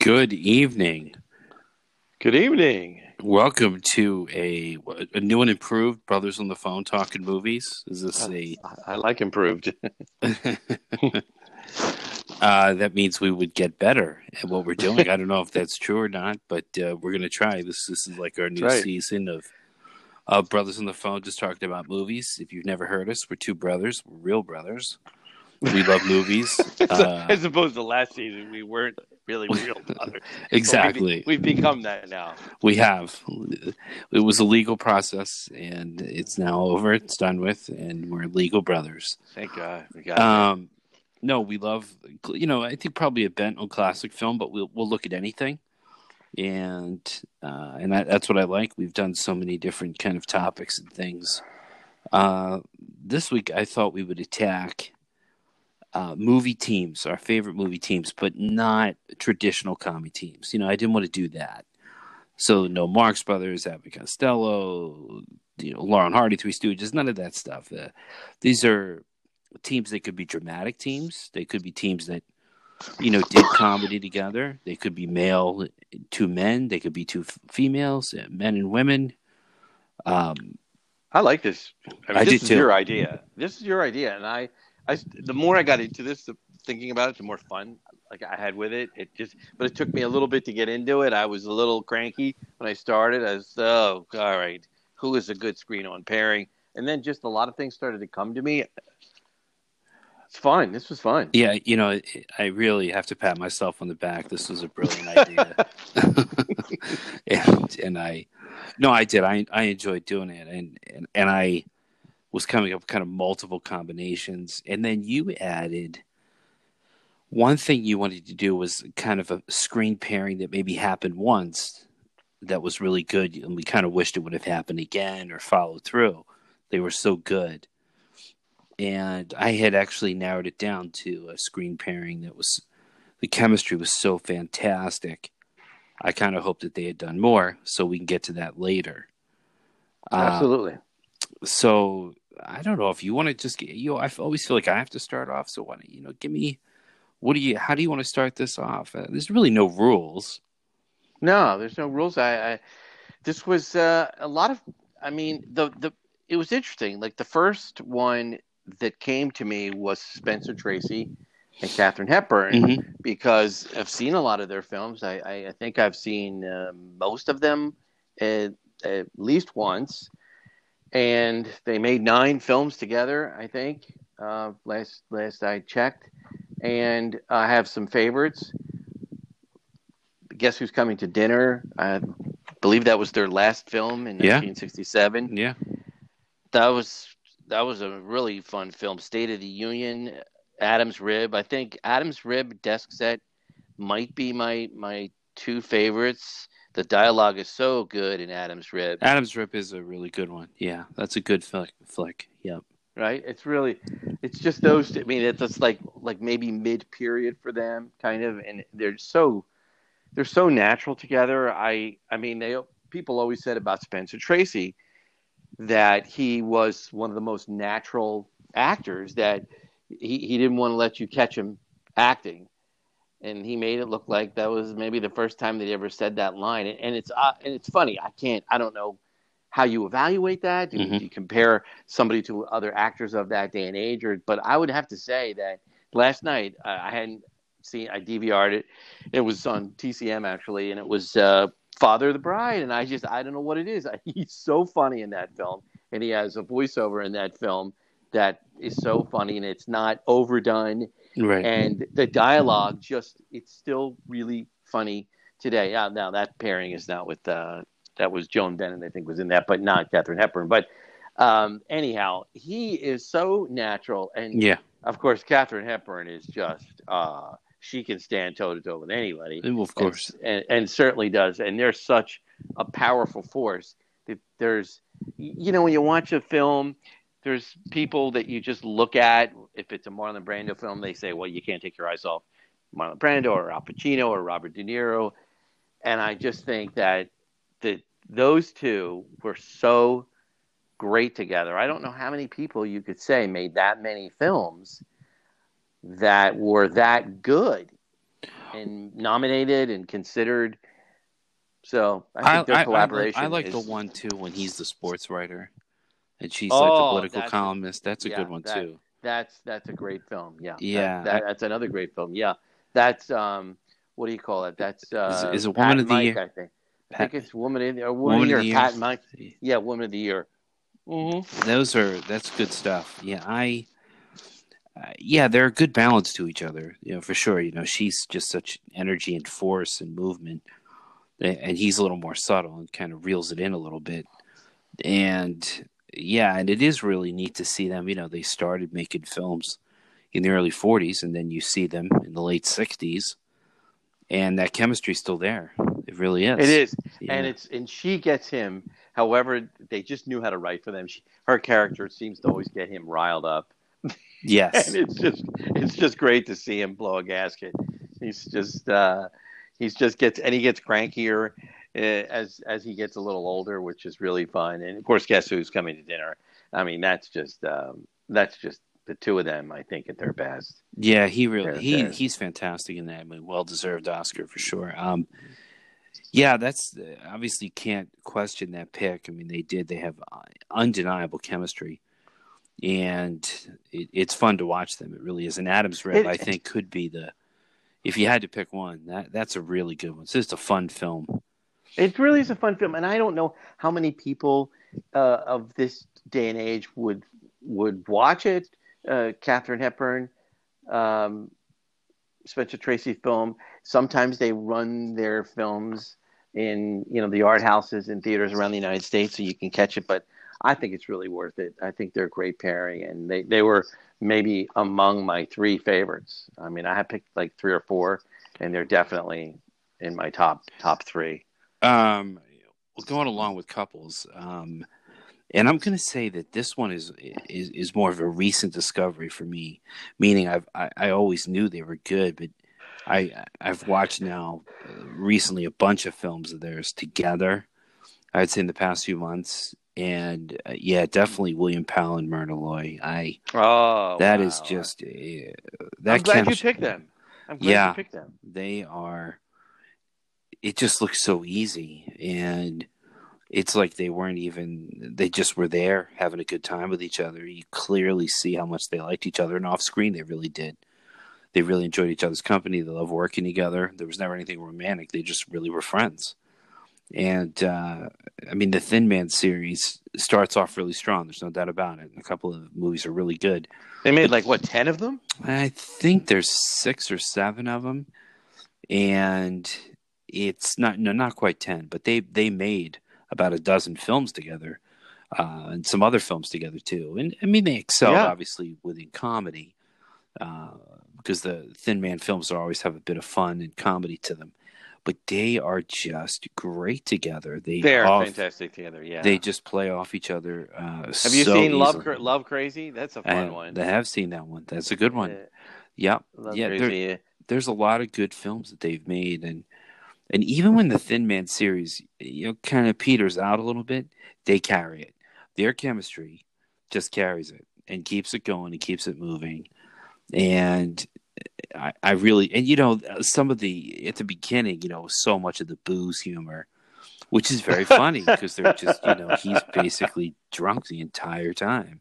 Good evening. Good evening. Welcome to a, a new and improved Brothers on the Phone talking movies. Is this a? I like improved. uh, that means we would get better at what we're doing. I don't know if that's true or not, but uh, we're going to try. This this is like our new right. season of uh, Brothers on the Phone, just talking about movies. If you've never heard us, we're two brothers, we're real brothers. We love movies. Uh, As opposed to last season, we weren't really real brothers. exactly. We've, we've become that now. We have. It was a legal process, and it's now over. It's done with, and we're legal brothers. Thank God. We got Um, no, we love. You know, I think probably a bent on classic film, but we'll we'll look at anything, and uh, and that, that's what I like. We've done so many different kind of topics and things. Uh, this week, I thought we would attack uh, movie teams, our favorite movie teams, but not traditional comedy teams. You know, I didn't want to do that. So no Marx Brothers, Abbott Costello, you know, Lauren Hardy, Three Stooges, none of that stuff. Uh, these are teams that could be dramatic teams. They could be teams that, you know, did comedy together. They could be male, two men. They could be two f- females, uh, men and women. Um, I like this. I, mean, I this did is too. your idea. This is your idea, and I, I, the more I got into this, the, thinking about it, the more fun like I had with it. It just, but it took me a little bit to get into it. I was a little cranky when I started. I was, oh, all right, who is a good screen on pairing? And then just a lot of things started to come to me. It's fun. This was fun. Yeah, you know, I really have to pat myself on the back. This was a brilliant idea, and and I, no, I did. I I enjoyed doing it, and and and I was coming up with kind of multiple combinations, and then you added one thing you wanted to do was kind of a screen pairing that maybe happened once that was really good, and we kind of wished it would have happened again or followed through. They were so good and I had actually narrowed it down to a screen pairing that was the chemistry was so fantastic. I kind of hoped that they had done more, so we can get to that later. Uh, Absolutely. So I don't know if you want to just get you. Know, I always feel like I have to start off. So why don't you know? Give me what do you? How do you want to start this off? Uh, there's really no rules. No, there's no rules. I, I this was uh, a lot of. I mean, the the it was interesting. Like the first one that came to me was Spencer Tracy and Katharine Hepburn Mhm. because I've seen a lot of their films. I, I, I think I've seen uh, most of them at, at least once, and they made nine films together. I think uh, last last I checked, and I have some favorites. Guess who's coming to dinner? I believe that was their last film in Yeah. 1967 Yeah, that was that was a really fun film. State of the Union, Adam's Rib. I think Adam's Rib desk set might be my my two favorites. The dialogue is so good in Adam's Rib, Adam's Rib is a really good one. Yeah, that's a good flick. Flick. Yep. right? It's really, it's just those. I mean, it's just like like maybe mid period for them, kind of, and they're so they're so natural together. I I mean, they people always said about Spencer Tracy that he was one of the most natural actors that he, he didn't want to let you catch him acting and he made it look like that was maybe the first time that he ever said that line. And, and it's uh, and it's funny i can't i don't know how you evaluate that. Do, you- Mhm. do you compare somebody to other actors of that day and age? Or but i would have to say that last night uh, i hadn't seen i dvr'd it. It was on tcm actually and it was uh, father of the bride. And i just i don't know what it is. He's so funny in that film. And he has a voiceover in that film that is so funny and it's not overdone Right. and the dialogue just it's still really funny today. Now that pairing is not with uh, that was Joan Bennett, I think, was in that, but not Katharine Hepburn. But um, anyhow, he is so natural, and yeah. of course, Katharine Hepburn is just uh, she can stand toe to toe with anybody, Well, of course. and, and certainly does. And they're such a powerful force that there's, you know, when you watch a film, there's people that you just look at. If it's a Marlon Brando film, they say, well, you can't take your eyes off Marlon Brando or Al Pacino or Robert De Niro. And I just think that that those two were so great together. I don't know how many people you could say made that many films that were that good. and nominated and considered. So I think their collaboration. I, like, I like is, the one too when he's the sports writer, and she's oh, like the oh, political that's columnist. That's a yeah, good one that, too. That's that's a great film. Yeah, yeah, that, that, that's another great film. Yeah, that's um, what do you call it? That's uh, is, is it Woman Pat of the Mike, Year? I think. I think it's Woman in the Year. Woman, woman of the Year. Pat Mike. Yeah, Woman of the Year. Mm-hmm. Those are that's good stuff. Yeah, I. Uh, yeah, they're a good balance to each other. You know, for sure. You know, she's just such energy and force and movement, and he's a little more subtle and kind of reels it in a little bit. And yeah, and it is really neat to see them. You know, they started making films in the early 40s, and then you see them in the late 60s, and that chemistry's still there. It really is. It is, yeah. and it's and she gets him. However, they just knew how to write for them. She, her character seems to always get him riled up. Yes, and it's just it's just great to see him blow a gasket. He's just uh, he's just gets and he gets crankier as as he gets a little older, which is really fun. And of course, guess who's coming to dinner? I mean, that's just um, that's just the two of them. I think at their best. Yeah, he really he they're... he's fantastic in that. I mean, well deserved Oscar for sure. Um, yeah, that's obviously can't question that pick. I mean, they did. They have undeniable chemistry, and it, it's fun to watch them. It really is. And Adam's Rib, I think, could be the if you had to pick one. That that's a really good one. It's just a fun film. It really is a fun film, and I don't know how many people uh, of this day and age would would watch it. Uh, Katharine Hepburn, um, Spencer Tracy film. Sometimes they run their films in you know the art houses and theaters around the United States, so you can catch it. But I think it's really worth it. I think they're a great pairing, and they they were maybe among my three favorites. I mean, I have picked like three or four, and they're definitely in my top top three. Um, going along with couples, um, and I'm going to say that this one is, is is more of a recent discovery for me. Meaning, I've I, I always knew they were good, but I I've watched now uh, recently a bunch of films of theirs together. I'd say in the past few months, and uh, yeah, definitely William Powell and Myrna Loy. I oh, that wow. is just uh, that. I'm glad you picked them. I'm glad yeah, you picked them. They are. It just looks so easy, and it's like they weren't even. They just were there having a good time with each other. You clearly see how much they liked each other, and off screen they really did. They really enjoyed each other's company. They love working together. There was never anything romantic. They just really were friends. And uh, I mean, the Thin Man series starts off really strong. There's no doubt about it. A couple of movies are really good. They made like what ten of them? I think there's six or seven of them, and it's not no not quite ten, but they they made about a dozen films together, uh, and some other films together too. And I mean, they excel yeah. obviously within comedy, uh, because the Thin Man films always have a bit of fun and comedy to them but they are just great together. They they're off, fantastic together. Yeah, they just play off each other. Uh, have so you seen easily. Love Love Crazy? That's a fun I, one. I have seen that one. That's a good one. Yeah, yeah. There, yeah. There's a lot of good films that they've made, and and even when the Thin Man series, you know, kind of peters out a little bit, they carry it. Their chemistry just carries it and keeps it going and keeps it moving. And I, I really and you know some of the at the beginning you know so much of the booze humor which is very funny because they're just you know he's basically drunk the entire time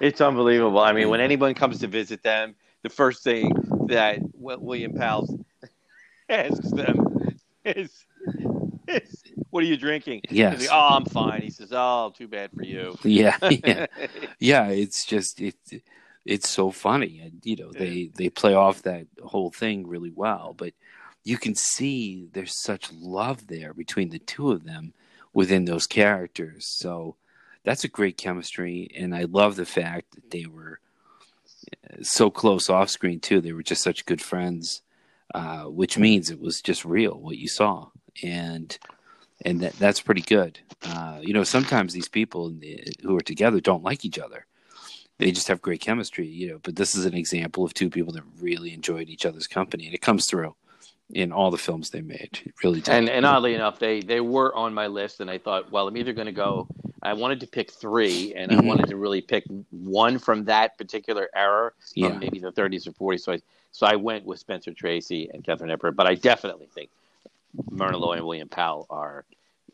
it's unbelievable i mean when anyone comes to visit them the first thing that william powell asks them is, is what are you drinking? Yes. Like, oh i'm fine. He says oh too bad for you. Yeah yeah. Yeah it's just it's it's so funny. And you know they they play off that whole thing really well but you can see there's such love there between the two of them within those characters. So that's a great chemistry and i love the fact that they were uh, so close off screen too. They were just such good friends uh, which means it was just real what you saw and and that that's pretty good uh, you know sometimes these people who are together don't like each other they just have great chemistry, you know. But this is an example of two people that really enjoyed each other's company, and it comes through in all the films they made. It really did. And, and oddly enough, they they were on my list, and I thought, well, I'm either going to go I wanted to pick three, and. I wanted to really pick one from that particular era, Yeah. maybe the 30s or 40s. So I, so I went with Spencer Tracy and Katharine Hepburn, but I definitely think Myrna Loy and William Powell are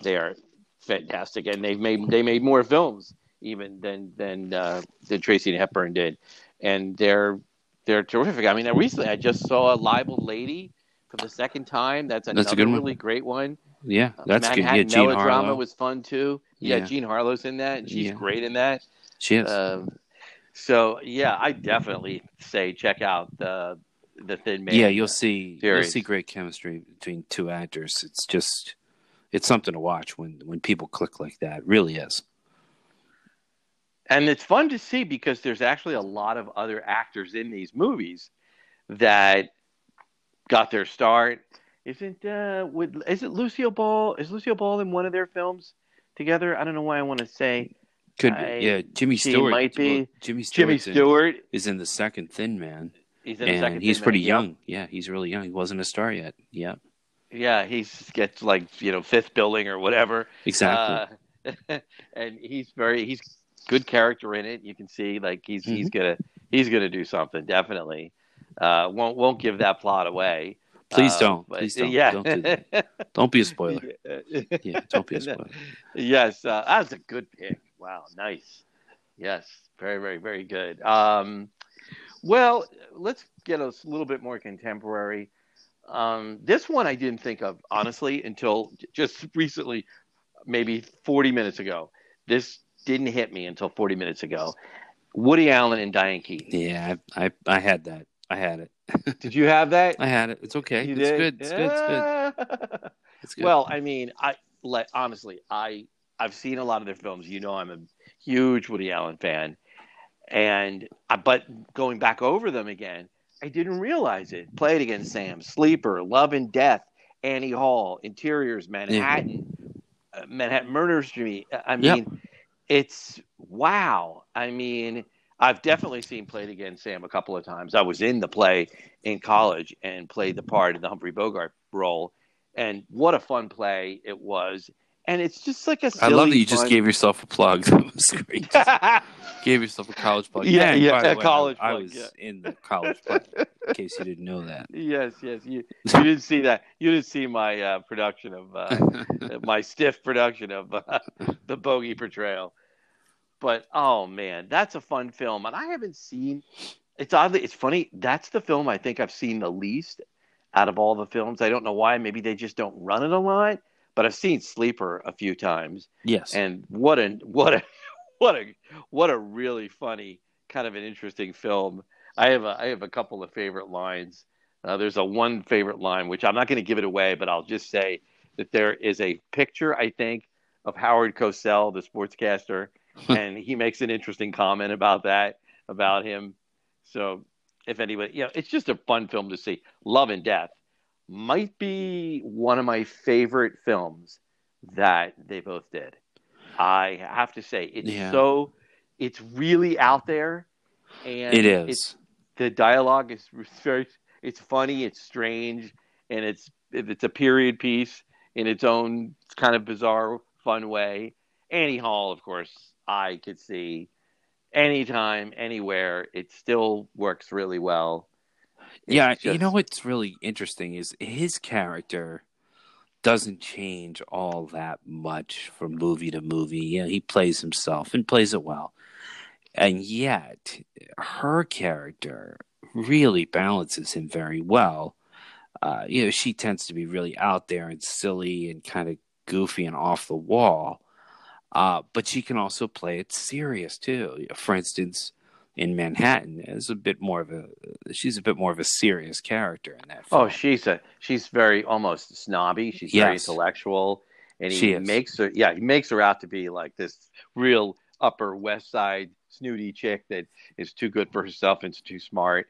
they are fantastic, and they've made they made more films even than than uh, than Tracy and Hepburn did, and they're they're terrific. I mean, recently I just saw a Libel Lady for the second time. That's another That's a good one. really great one. Yeah, that's good. Manhattan Yeah, Jean melodrama Harlow. was fun too. Yeah, Yeah. Jean Harlow's in that, and she's Yeah. great in that. She is. Um, so yeah, I definitely say check out the the Thin Man. yeah, you'll see. You'll see great chemistry between two actors. It's just, it's something to watch when when people click like that. It really is. and it's fun to see because there's actually a lot of other actors in these movies that got their start. Isn't uh, would is it Lucille Ball? Is Lucille Ball in one of their films together? I don't know why I want to say Could I- yeah, Jimmy Stewart might be- well, Jimmy Jimmy Stewart's in- Stewart. is in the second Thin Man, He's in and second. he's pretty young. Yeah, he's really young. He wasn't a star yet. Yeah, Yeah, he gets like you know fifth building or whatever. exactly. Uh, and he's very he's good character in it. You can see like he's he's Mm-hmm. gonna he's gonna do something definitely. Uh, won't won't give that plot away. Please Uh, don't. but- Please don't. Yeah. Don't do that. Don't be a spoiler. Yeah, don't be a spoiler. yes, uh, that's a good pick. Wow, nice. Yes, very, very, very good. Um, well, let's get a little bit more contemporary. Um, this one I didn't think of honestly until just recently, maybe 40 minutes ago. This didn't hit me until 40 minutes ago. Woody Allen and Diane Keaton. Yeah, I, I I had that. I had it. Did you have that? I had it. It's okay. You it's did? good. It's good. It's good. It's good. Well, I mean, I like honestly, I I've seen a lot of their films. You know, I'm a huge Woody Allen fan, and but going back over them again, I didn't realize it. Played It Again, Sam, Sleeper, Love and Death, Annie Hall, Interiors, Manhattan, uh, Manhattan Murder Street. I Yep. mean, it's wow. I mean, I've definitely seen Played It Again, Sam, a couple of times. I was in the play in college and played the part in the Humphrey Bogart role, and what a fun play it was. And it's just like a I love that you just gave yourself a plug. That was great. gave yourself a college plug. Yeah, And yeah, a way, college I, I was yeah. in the college play. In case you didn't know that. yes, yes. You you didn't see that. You didn't see my uh, production of uh, my stiff production of uh, the bogey portrayal. But oh man, that's a fun film, and I haven't seen. It's oddly, it's funny. That's the film I think I've seen the least out of all the films. I don't know why. Maybe they just don't run it a lot. But I've seen Sleeper a few times, yes. and what a what a what a what a really funny kind of an interesting film. I have a I have a couple of favorite lines. Uh, there's a one favorite line which I'm not going to give it away, but I'll just say that there is a picture I think of Howard Cosell, the sportscaster, and he makes an interesting comment about that about him. So if anybody, you know, it's just a fun film to see. Love and Death might be one of my favorite films that they both did. I have to say, it's Yeah. so, it's really out there, and it It's, the dialogue is very, it's funny, it's strange, and it's it's a period piece in its own kind of bizarre, fun way. Annie Hall, of course, I could see anytime, anywhere. It still works really well. Yeah, you know what's really interesting is his character doesn't change all that much from movie to movie. You know, he plays himself and plays it well. And yet, her character really balances him very well. Uh, you know, she tends to be really out there and silly and kind of goofy and off the wall. Uh, but she can also play it serious too. For instance, in Manhattan, is a bit more of a she's a bit more of a serious character in that. Oh, she's a she's very almost snobby. She's very intellectual, and he She makes her yeah he makes her out to be like this real Upper West Side snooty chick that is too good for herself and is too smart.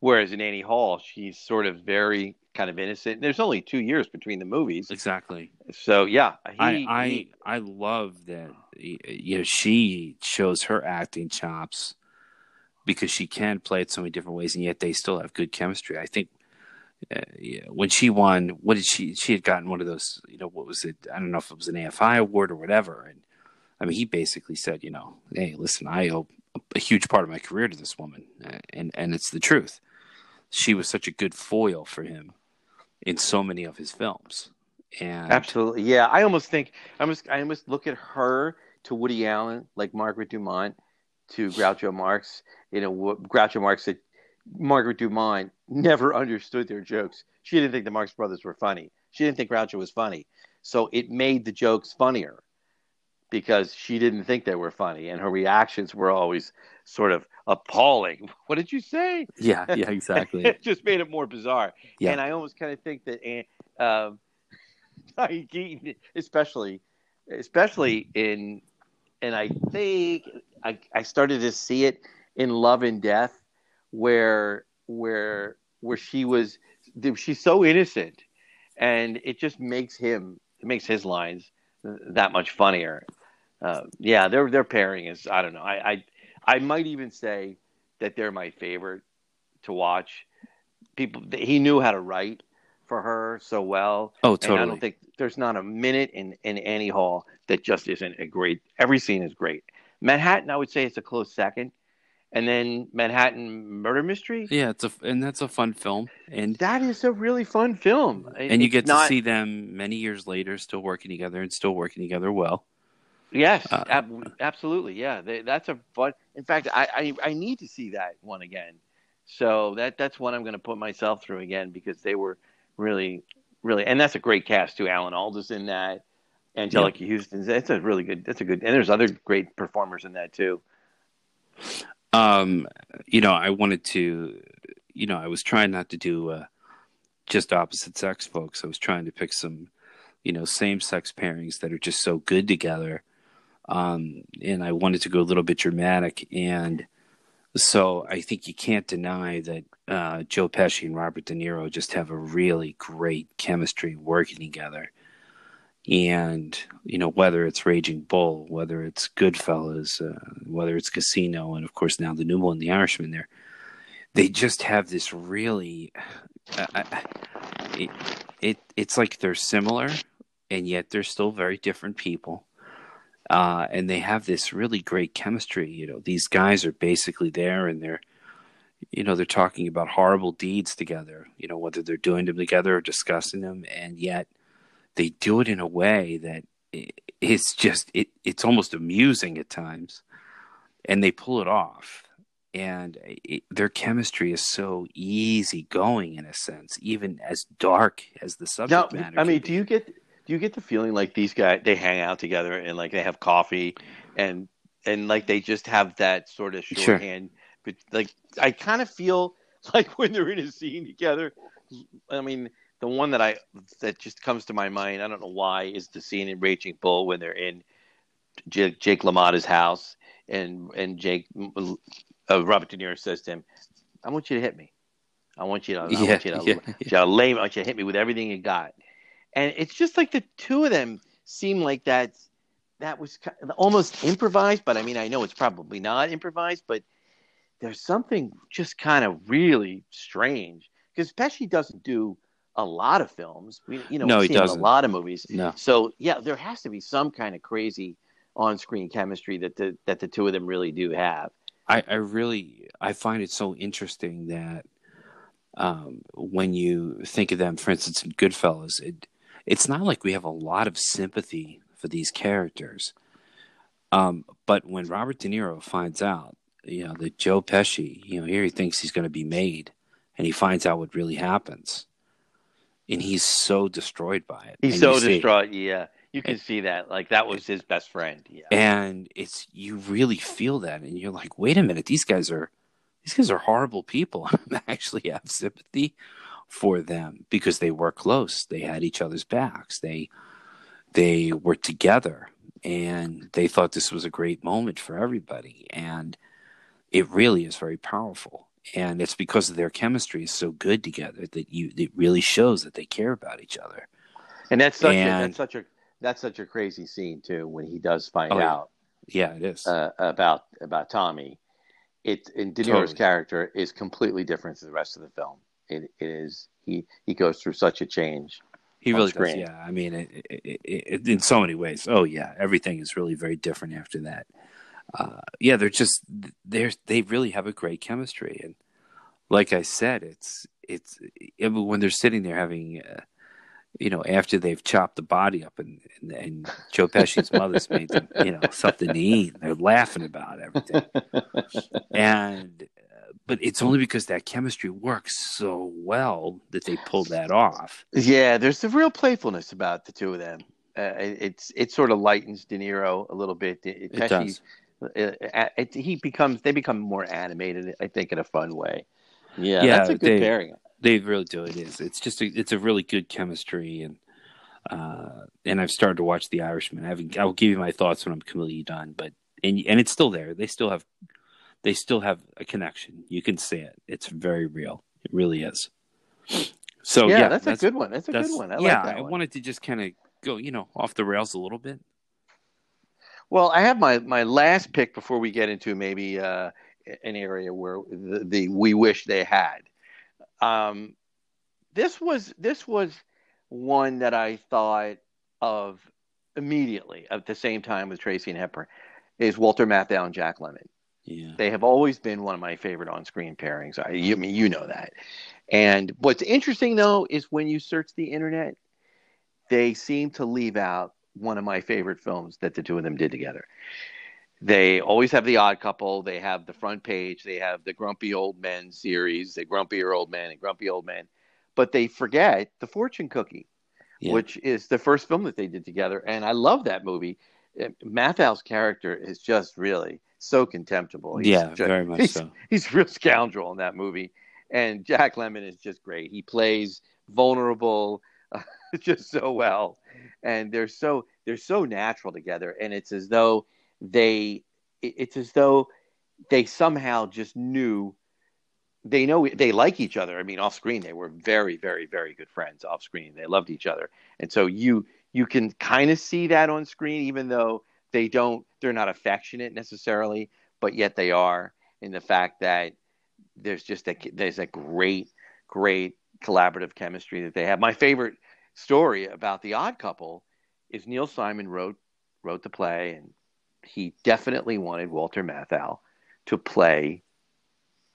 Whereas in Annie Hall, she's sort of very kind of innocent. There's only two years between the movies, exactly. so yeah, he, I I he- I love that you know she shows her acting chops because she can play it so many different ways, and yet they still have good chemistry. I think uh, yeah, when she won, what did she? She had gotten one of those. You know, what was it? I don't know if it was an AFI award or whatever, and I mean, he basically said, you know, hey, listen, I owe a huge part of my career to this woman, and and it's the truth. She was such a good foil for him in so many of his films. And Absolutely, yeah. I almost think I almost I almost look at her to Woody Allen like Margaret Dumont to Groucho Marx. You know, Groucho Marx said Margaret Dumont never understood their jokes. She didn't think the Marx Brothers were funny. She didn't think Groucho was funny. So it made the jokes funnier because she didn't think they were funny and her reactions were always sort of appalling. What did you say? Yeah, yeah, exactly. it just made it more bizarre. Yeah. And I almost kind of think that um, Keaton, especially, especially in, and I think I, I started to see it in Love and Death, where where where she was, she's so innocent, and it just makes him, it makes his lines that much funnier. Uh, yeah, their their pairing is I don't know. I, I I might even say that they're my favorite to watch. People he knew how to write for her so well. Oh, totally. And I don't think there's not a minute in in Annie Hall that just isn't a great. Every scene is great. Manhattan, I would say, it's a close second, and then Manhattan Murder Mystery. Yeah, it's a and that's a fun film, and that is a really fun film. And you get not, to see them many years later, still working together and still working together well. Yes, uh, ab- absolutely. Yeah, they, that's a fun. In fact, I, I I need to see that one again. So that that's one I'm going to put myself through again because they were really, really, and that's a great cast too. Alan Alda's in that. Angelica yep. Huston. That's a really good. That's a good. And there's other great performers in that too. Um, you know, I wanted to. You know, I was trying not to do uh, just opposite sex folks. I was trying to pick some, you know, same sex pairings that are just so good together um, and I wanted to go a little bit dramatic. And so I think you can't deny that uh, Joe Pesci and Robert De Niro just have a really great chemistry working together. And, you know, whether it's Raging Bull, whether it's Goodfellas, uh, whether it's Casino, and of course now the new one, The Irishman, there, they just have this really, uh, it, it, it's like they're similar, and yet they're still very different people uh, and they have this really great chemistry. You know, these guys are basically there, and they're, you know, they're talking about horrible deeds together. You know, whether they're doing them together or discussing them, and yet they do it in a way that it's just it, it's almost amusing at times, and they pull it off. And it, their chemistry is so easygoing in a sense, even as dark as the subject now, matter. I mean, do you get do you get the feeling like these guys they hang out together and like they have coffee and and like they just have that sort of shorthand sure. but like i kind of feel like when they're in a scene together i mean the one that i that just comes to my mind i don't know why is the scene in raging bull when they're in jake, jake lamotta's house and and jake uh, robert de niro says to him i want you to hit me i want you to, I yeah, want you to, yeah, yeah. lay, I want you to hit me with everything you got and it's just like the two of them seem like that that was almost improvised but i mean i know it's probably not improvised but there's something just kind of really strange because pesci doesn't do a lot of films we, you know no, he doesn't. a lot of movies no. so yeah there has to be some kind of crazy on-screen chemistry that the that the two of them really do have i i really i find it so interesting that um, when you think of them for instance in goodfellas it it's not like we have a lot of sympathy for these characters. Um, but when Robert De Niro finds out, you know, that Joe Pesci, you know, here he thinks he's going to be made, and he finds out what really happens, and he's so destroyed by it. He's and so distraught. Yeah, you can see that. Like that was his best friend. Yeah, and it's you really feel that, and you're like, wait a minute, these guys are these guys are horrible people. I actually have sympathy for them because they were close. They had each other's backs. They they were together and they thought this was a great moment for everybody and it really is very powerful and it's because their chemistry is so good together that you it really shows that they care about each other and that's such and, a, that's such a that's such a crazy scene too when he does find oh, out yeah it is uh, about about tommy it and De Niro's totally. character is completely different to the rest of the film it, it is he he goes through such a change. He really does. Yeah, I mean, it, in so many ways. Oh yeah, everything is really very different after that. Uh, yeah, they're just they're they really have a great chemistry, and like I said, it's it's when they're sitting there having. Uh, you know, after they've chopped the body up and, and, and Joe Pesci's mother's made them, you know, something to eat. They're laughing about everything. and, uh, but it's only because that chemistry works so well that they pulled that off. Yeah, there's a real playfulness about the two of them. Uh, it's it sort of lightens De Niro a little bit. It, It does. Uh, it, he becomes they become more animated. I think in a fun way. Yeah, Yeah, that's a good they- pairing. They really do. It is. It's just a, it's a really good chemistry, and uh, and I've started to watch The Irishman. I haven't. I'll give you my thoughts when I'm completely done. But and and it's still there. They still have they still have a connection. You can see it. It's very real. It really is. So yeah, yeah, that's, a good one. That's a that's- good one. I yeah, like that I one. wanted to just kind of go, you know, off the rails a little bit. Well, I have my my last pick before we get into maybe uh, an area where the, the we wish they had. Um, this was this was one that I thought of immediately at the same time with Tracy and Hepburn is Walter Matthau and Jack Lemmon. Yeah. They have always been one of my favorite on-screen pairings. I, I mean you know that. And what's interesting though is when you search the internet, they seem to leave out one of my favorite films that the two of them did together. They always have the odd couple. They have the front page. They have the grumpy old men series, the grumpier old men and grumpy old men. But they forget the fortune cookie, Yeah. which is the first film that they did together. And I love that movie. Matthau's character is just really so contemptible. He's yeah, ju- very much he's, so. he's a real scoundrel in that movie. And Jack Lemmon is just great. He plays vulnerable just so well. And they're so they're so natural together. And it's as though they it's as though they somehow just knew they know they like each other. I mean, off screen they were very, very, very good friends. Off screen they loved each other, and so you you can kind of see that on screen, even though they don't they're not affectionate necessarily, but yet they are in the fact that there's just a there's a great, great collaborative chemistry that they have. My favorite story about the Odd Couple is Neil Simon wrote wrote the play, and he definitely wanted Walter Matthau to play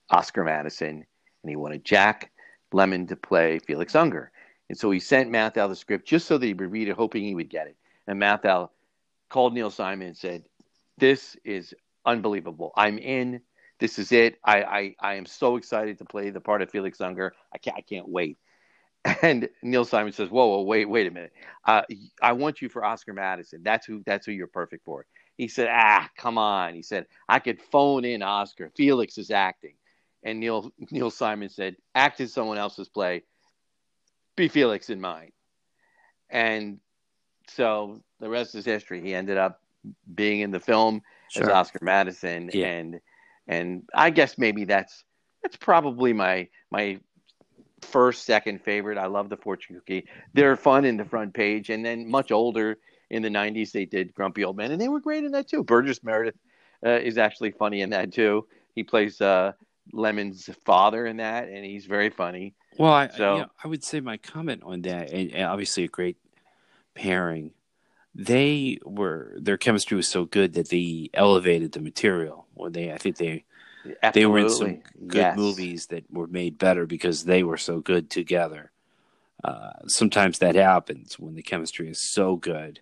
Oscar Madison, and he wanted Jack Lemmon to play Felix Unger. And so he sent Matthau the script just so that he would read it, hoping he would get it. And Matthau called Neil Simon and said, This is unbelievable. I'm in. This is it. I, I, I am so excited to play the part of Felix Unger. I can't, I can't wait. And Neil Simon says, "Whoa, whoa, wait, wait a minute. Uh, I want you for Oscar Madison. That's who. That's who you're perfect for." He said, "Ah, come on." He said, "I could phone in Oscar. Felix is acting." And Neil Neil Simon said, "Act in someone else's play. Be Felix in mine." And so the rest is history. He ended up being in the film as Oscar Madison, Yeah. and and I guess maybe that's that's probably my my first second favorite. I love the fortune cookie. They're fun in the front page, and then much older in the '90s they did Grumpy Old Men, and they were great in that too. Burgess Meredith uh, is actually funny in that too. He plays uh, Lemmon's father in that, and he's very funny. Well, I, So- you know, I would say my comment on that, and, and obviously a great pairing. They were their chemistry was so good that they elevated the material. When they, I think they they were in some good Yes. movies that were made better because they were so good together. Uh, sometimes that happens when the chemistry is so good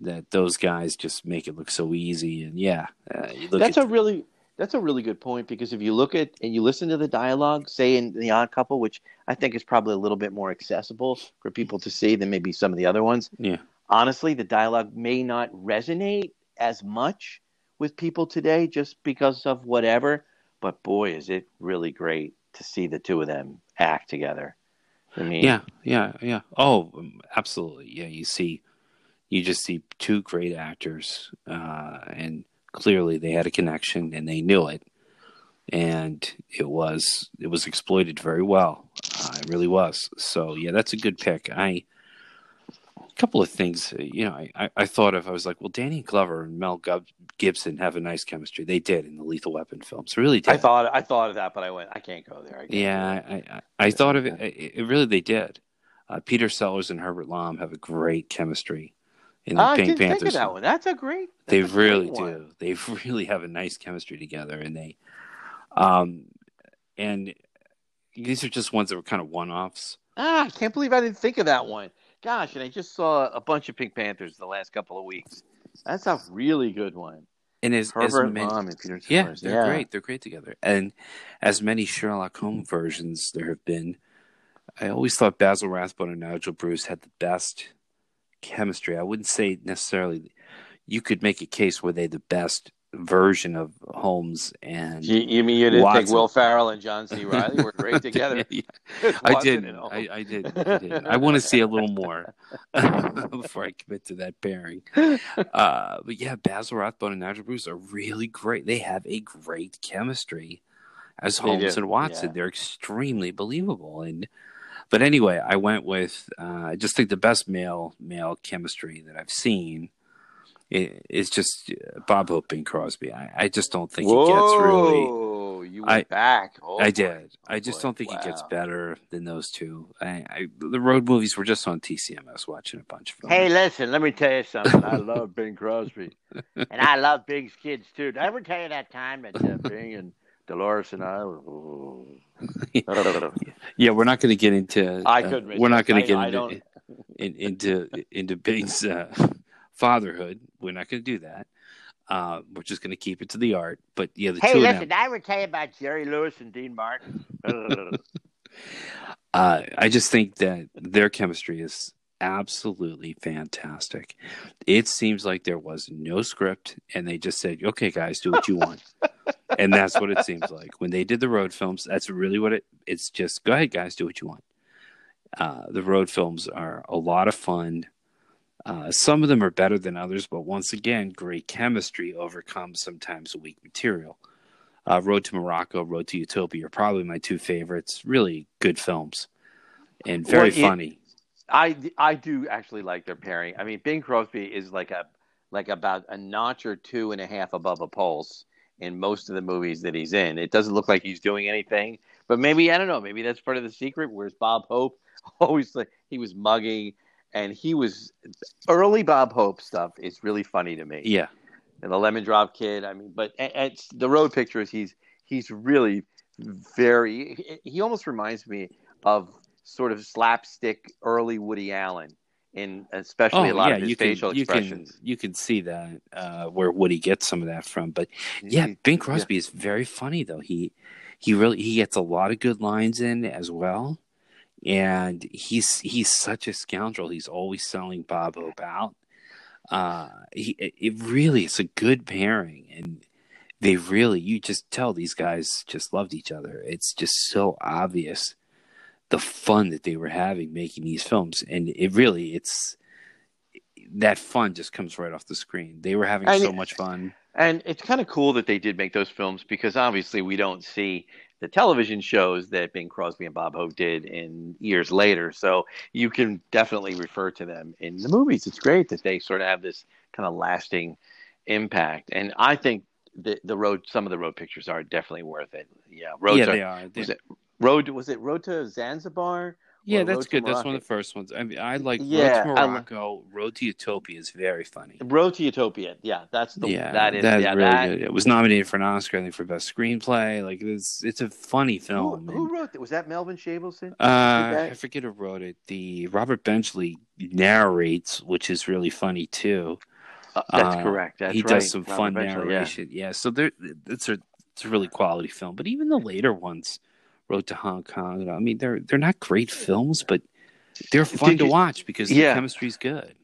that those guys just make it look so easy. And yeah, uh, That's at a really that's a really good point because if you look at and you listen to the dialogue, say in The Odd Couple, which I think is probably a little bit more accessible for people to see than maybe some of the other ones. yeah, Honestly, the dialogue may not resonate as much with people today just because of whatever. But boy, is it really great to see the two of them act together. I mean, Yeah, yeah, yeah. Oh, um, absolutely. Yeah, you see, you just see two great actors, uh, and clearly they had a connection and they knew it, and it was it was exploited very well. Uh, it really was. So yeah, that's a good pick. I a couple of things, uh, you know, I, I, thought of. I was like, well, Danny Glover and Mel Gibson have a nice chemistry. They did in the Lethal Weapon films. Really did. I thought I thought of that, but I went, I can't go there. I can't Yeah. I, I, I thought of it, it. It really they did. Uh, Peter Sellers and Herbert Lom have a great chemistry in the I Pink didn't Panthers. think of that one. That's a great. They that's a great really one. do. They really have a nice chemistry together, and they, um, and these are just ones that were kind of one-offs. Ah, I can't believe I didn't think of that one. Gosh, and I just saw a bunch of Pink Panthers the last couple of weeks. That's a really good one. And as, as Herbert many, Lom and Peter yeah, Sellers. they're great. They're great together. And as many Sherlock Holmes versions there have been, I always thought Basil Rathbone and Nigel Bruce had the best chemistry. I wouldn't say necessarily. You could make a case where they the best version of Holmes and You, you mean you didn't think Will Ferrell and John C. Reilly were great together? Yeah, I did. I, I did. I did. I want to see a little more before I commit to that pairing. Uh, but yeah, Basil Rathbone and Nigel Bruce are really great. They have a great chemistry as Holmes and Watson. yeah. They're extremely believable. And but anyway, I went with. Uh, I just think the best male male chemistry that I've seen i- is just uh, Bob Hope and Crosby. I, I just don't think it gets really. Whoa, you I- went back. Oh, I did. Oh, I just boy. don't think it gets better than those two. I, I the road movies were just on TCMS watching a bunch of them. Hey, listen, let me tell you something. I love Bing Crosby. and I love Bing's kids, too. Did I ever tell you that time that uh, Bing and Dolores and I were. yeah, we're not going to get into. I uh, couldn't we're not going to get I into, in, into into Bing's uh, fatherhood. We're not going to do that. Uh, we're just going to keep it to the art. But yeah, the Hey, two of listen, I would tell you about Jerry Lewis and Dean Martin? Uh, I just think that their chemistry is absolutely fantastic. It seems like there was no script, and they just said, "Okay, guys, do what you want," and that's what it seems like when they did the road films. That's really what it. It's just go ahead, guys, do what you want. Uh, the road films are a lot of fun. Uh, some of them are better than others, but once again, great chemistry overcomes sometimes weak material. Uh, Road to Morocco, Road to Utopia are probably my two favorites. Really good films and very Well, it- funny. I, I do actually like their pairing. I mean, Bing Crosby is like a like about a notch or two and a half above a pulse in most of the movies that he's in. It doesn't look like he's doing anything, but maybe I don't know. Maybe that's part of the secret. Whereas Bob Hope always like he was mugging, and he was early Bob Hope stuff is really funny to me. Yeah, and the Lemon Drop Kid. I mean, but it's the road pictures. He's he's really very. He, almost reminds me of sort of slapstick early Woody Allen, in especially a lot Oh, yeah, of his you can, facial you can expressions. you can see that uh, where Woody gets some of that from. But yeah, He- Bing Crosby is very funny though. He he really he gets a lot of good lines in as well, and he's he's such a scoundrel. He's always selling Bob Hope out. Uh, he it really is a good pairing, and they really you just tell these guys just loved each other. It's just so obvious the fun that they were having making these films, and it really it's that fun just comes right off the screen. They were having so much fun. And it's kind of cool that they did make those films because obviously we don't see the television shows that Bing Crosby and Bob Hope did in years later. So you can definitely refer to them in the movies. It's great that they sort of have this kind of lasting impact. And I think the the road some of the road pictures are definitely worth it. Yeah, road yeah, to they are. Was it road was it road to Zanzibar? Yeah, that's good. That's one of the first ones. I mean, I like Yeah, Road to Morocco. Road to Utopia is very funny. Road to Utopia. Yeah, that's the yeah, that is that's yeah, really that, good. It was nominated for an Oscar, I think, for best screenplay. Like it's it's a funny film. who and- wrote that? Was that Melville Shavelson? Uh. I forget who wrote it. The Robert Benchley narrates, which is really funny too. Uh, that's Uh, correct. That's he right. does some Robert fun Benchley, yeah. narration. Yeah. so there, it's a it's a really quality film. But even the later ones, Road to Hong Kong. I mean, they're they're not great films, but they're fun Did to you- watch because the Yeah. chemistry's good.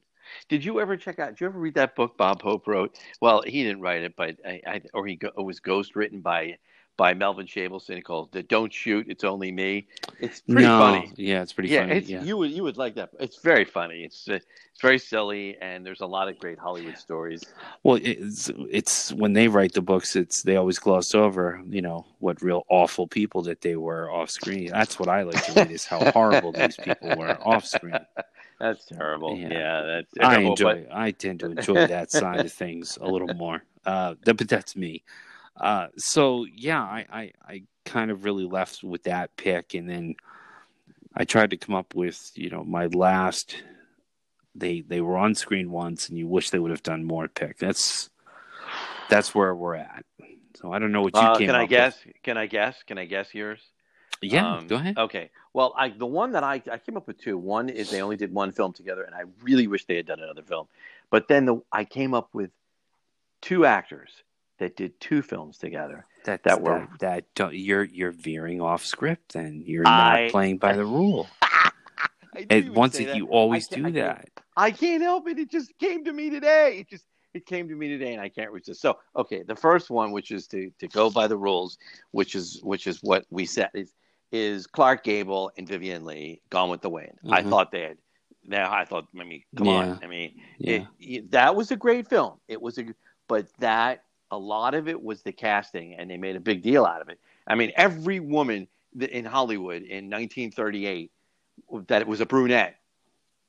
Did you ever check out? Did you ever read that book Bob Hope wrote? Well, he didn't write it, but I, I or he go, it was ghost written by by Melville Shavelson called "The Don't Shoot, It's Only Me." It's pretty no, funny. yeah, it's pretty yeah, funny. it's, yeah. you would you would like that. It's very funny. It's uh, it's very silly, and there's a lot of great Hollywood stories. Well, it's it's when they write the books, it's they always gloss over, you know, what real awful people that they were off screen. That's what I like to read is how horrible these people were off screen. That's terrible. Yeah. Yeah, that's I terrible, enjoy. I tend to enjoy that side of things a little more. Uh, but that's me. Uh, so yeah, I, I I kind of really left with that pick, and then I tried to come up with, you know, my last. They they were on screen once, and you wish they would have done more. Pick that's that's where we're at. So I don't know what you Uh, came can I guess? Can I guess? Can I guess yours? Yeah, Um, go ahead. Okay. Well, I the one that I I came up with two. One is they only did one film together, and I really wish they had done another film. But then the I came up with two actors that did two films together. That that were- that, that don't, you're you're veering off script, and you're not I- playing by the rule. I And once it, you always do I that. I can't help it. It just came to me today. It just it came to me today, and I can't resist. So, okay, the first one, which is to to go by the rules, which is which is what we said is is Clark Gable and Vivien Leigh, Gone with the Wind. I Mhm. thought they had. Now I thought, I mean, come Yeah. on. I mean, Yeah. it, it- that was a great film. It was a, but that a lot of it was the casting, and they made a big deal out of it. I mean, every woman in Hollywood in 1938 that was a brunette,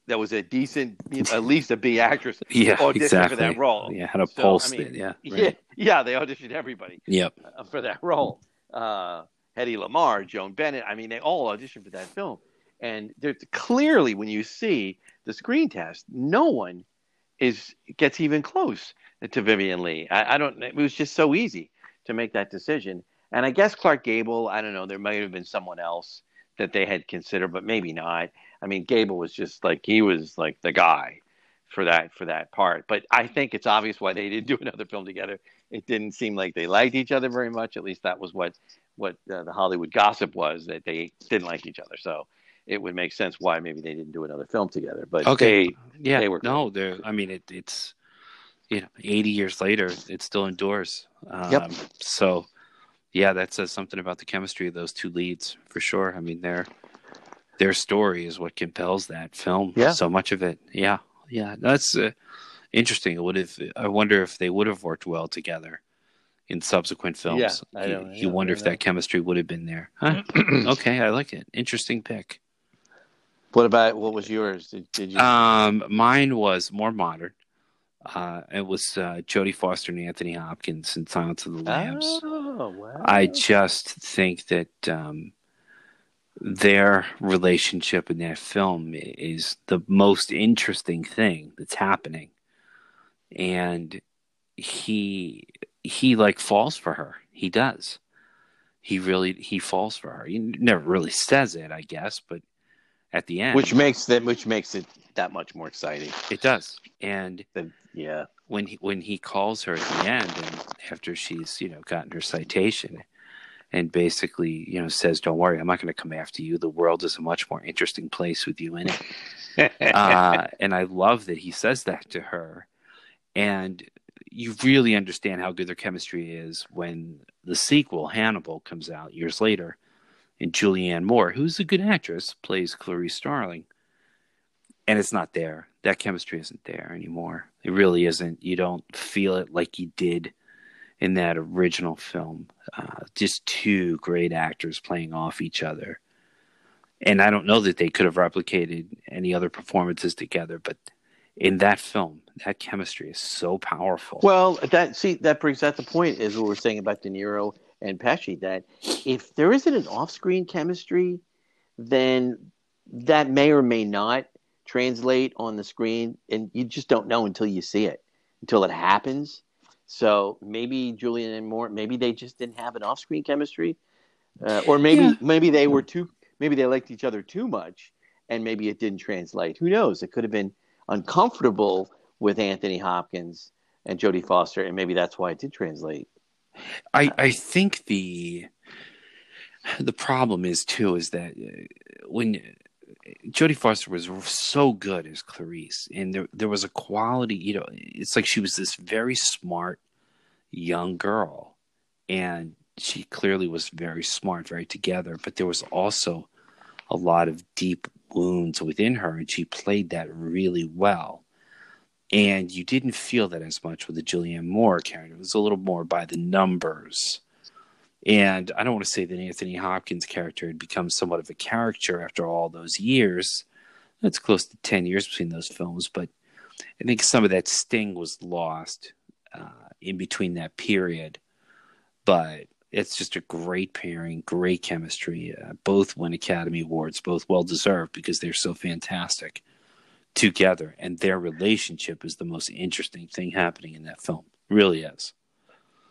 that was a decent, at least a B actress, yeah, auditioned exactly. for that role. Yeah, how to So, pulse I mean. Yeah, Yeah, right. yeah, they auditioned everybody Yep. uh, for that role. Uh, Hedy Lamarr, Joan Bennett. I mean, they all auditioned for that film. And there's clearly, when you see the screen test, no one is gets even close to Vivien Leigh. I, I don't. It was just so easy to make that decision. And I guess Clark Gable. I don't know. There might have been someone else that they had considered, but maybe not. I mean, Gable was just like he was like the guy for that for that part. But I think it's obvious why they didn't do another film together. It didn't seem like they liked each other very much. At least that was what what uh, the Hollywood gossip was that they didn't like each other. So it would make sense why maybe they didn't do another film together. But Okay. they Yeah, They were no, they're. I mean, it, it's you know, eighty years later, it still endures. Um, Yep. So, yeah, that says something about the chemistry of those two leads for sure. I mean, their their story is what compels that film. Yeah. so much of it. Yeah, yeah, that's uh, interesting. It would have. I wonder if they would have worked well together in subsequent films. Yeah, I you, don't- you wonder if know. that chemistry would have been there. Huh? okay, I like it. Interesting pick. What about what was yours? Did, did you? Um, mine was more modern. Uh, it was uh, Jodie Foster and Anthony Hopkins in Silence of the Lambs. oh wow! I just think that um, their relationship in that film is the most interesting thing that's happening, and he he like falls for her. He does. He really he falls for her. He never really says it, I guess, but at the end, which makes that which makes it that much more exciting. it does. And Than, yeah. when he when he calls her at the end and after she's you know gotten her citation and basically you know says don't worry i'm not going to come after you the world is a much more interesting place with you in it uh, and i love that he says that to her and you really understand how good their chemistry is when the sequel hannibal comes out years later and julianne moore who's a good actress plays clarice starling. And it's not there. That chemistry isn't there anymore. It really isn't. You don't feel it like you did in that original film. Uh, just two great actors playing off each other. And i don't know that they could have replicated any other performances together but in that film that chemistry is so powerful. Well, that see that brings that the point is what we're saying about De Niro and Pesci that if there isn't an off-screen chemistry, then that may or may not translate on the screen, and you just don't know until you see it, until it happens. So maybe Julianne Moore, maybe they just didn't have an off-screen chemistry, uh, or maybe Yeah. maybe they were too, maybe they liked each other too much, and maybe it didn't translate. Who knows? It could have been uncomfortable with Anthony Hopkins and Jodie Foster, and maybe that's why it did translate. I I think the the problem is too is that uh, when Jodie Foster was so good as Clarice, and there there was a quality, you know, it's like she was this very smart young girl, and she clearly was very smart, very together, but there was also a lot of deep wounds within her, and she played that really well. And you didn't feel that as much with the Julianne Moore character. It was a little more by the numbers. And I don't want to say that Anthony Hopkins' character had become somewhat of a caricature after all those years. That's close to 10 years between those films, but I think some of that sting was lost uh, in between that period. But it's just a great pairing, great chemistry. Uh, both win Academy Awards, both well deserved because they're so fantastic together, and their relationship is the most interesting thing happening in that film. Really is.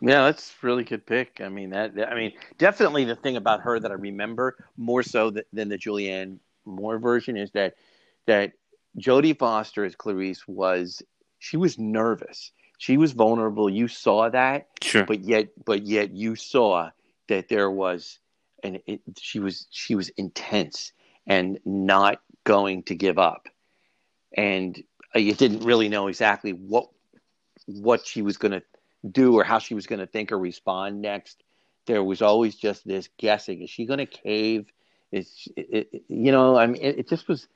Yeah, that's a really good pick. I mean that. I mean, definitely the thing about her that I remember more so than the Julianne Moore version is that that Jodie Foster as Clarice was she was nervous. She was vulnerable. You saw that, sure. But yet, but yet, you saw that there was, and it, she was she was intense and not going to give up. And you didn't really know exactly what what she was going to do or how she was going to think or respond next. There was always just this guessing: is she going to cave? Is it, it, you know? I mean, it, it, just was.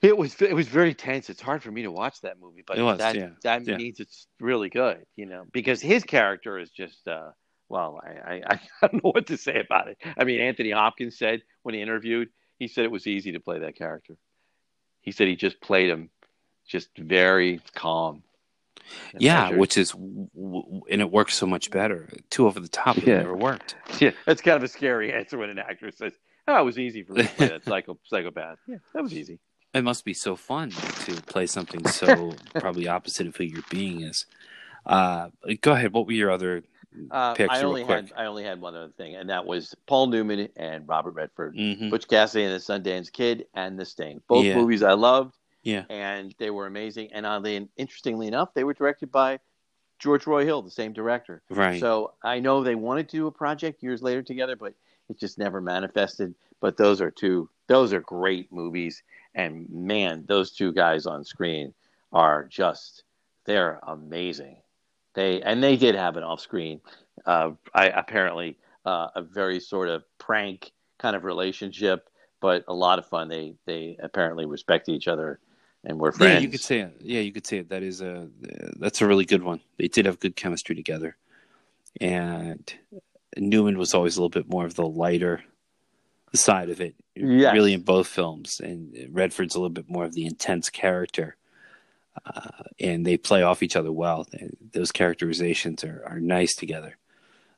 It was it was very tense. It's hard for me to watch that movie, but was, that yeah. that yeah. means it's really good, you know, because his character is just. uh well, I, I, I don't know what to say about it. I mean, Anthony Hopkins said when he interviewed, he said it was easy to play that character. He said he just played him just very calm yeah, measured. which is and it works so much better. Too over the top, it yeah. never worked. Yeah, that's kind of a scary answer when an actor says, "Oh, it was easy for me to play that psycho psychopath." Yeah, that was easy. It must be so fun to play something so probably opposite of who your being is. Uh, go ahead. What were your other uh, picks? I only had I only had one other thing, and that was Paul Newman and Robert Redford, mm-hmm. Butch Cassidy and the Sundance Kid, and The Sting. Both yeah. movies I loved. Yeah. And they were amazing. And oddly, and interestingly enough, they were directed by George Roy Hill, the same director. Right. So I know they wanted to do a project years later together, but it just never manifested. But those are two, those are great movies. And man, those two guys on screen are just, they're amazing. They, and they did have an off screen, uh, I apparently, uh, a very sort of prank kind of relationship, but a lot of fun. They, they apparently respect each other and we're friends. Yeah, you could say it. Yeah, you could say it. That is a that's a really good one. They did have good chemistry together, and Newman was always a little bit more of the lighter side of it. Yes. really in both films, and Redford's a little bit more of the intense character. Uh, and they play off each other well. Those characterizations are, are nice together.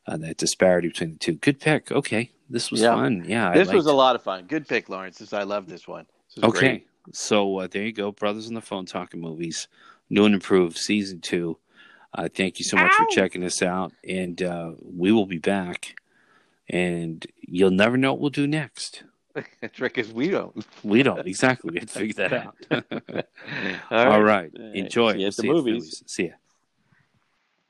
Uh, that disparity between the two. Good pick. Okay, this was yeah. fun. Yeah, this was a lot of fun. Good pick, Lawrence. This, I love this one. This okay, great. So uh, there you go, Brothers on the Phone talking movies, new and improved, season two. Uh, thank you so much Ow. for checking us out, and uh, we will be back. And you'll never know what we'll do next. The trick is we don't. We don't exactly. We to figure that out. All, right. All right. Enjoy. See you at the movies. See ya.